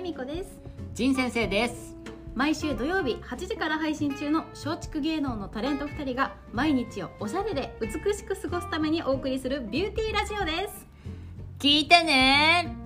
恵美子です。仁先生です。毎週土曜日8時から配信中の松竹芸能のタレント2人が毎日をおしゃれで美しく過ごすためにお送りするビューティーラジオです。聞いてね。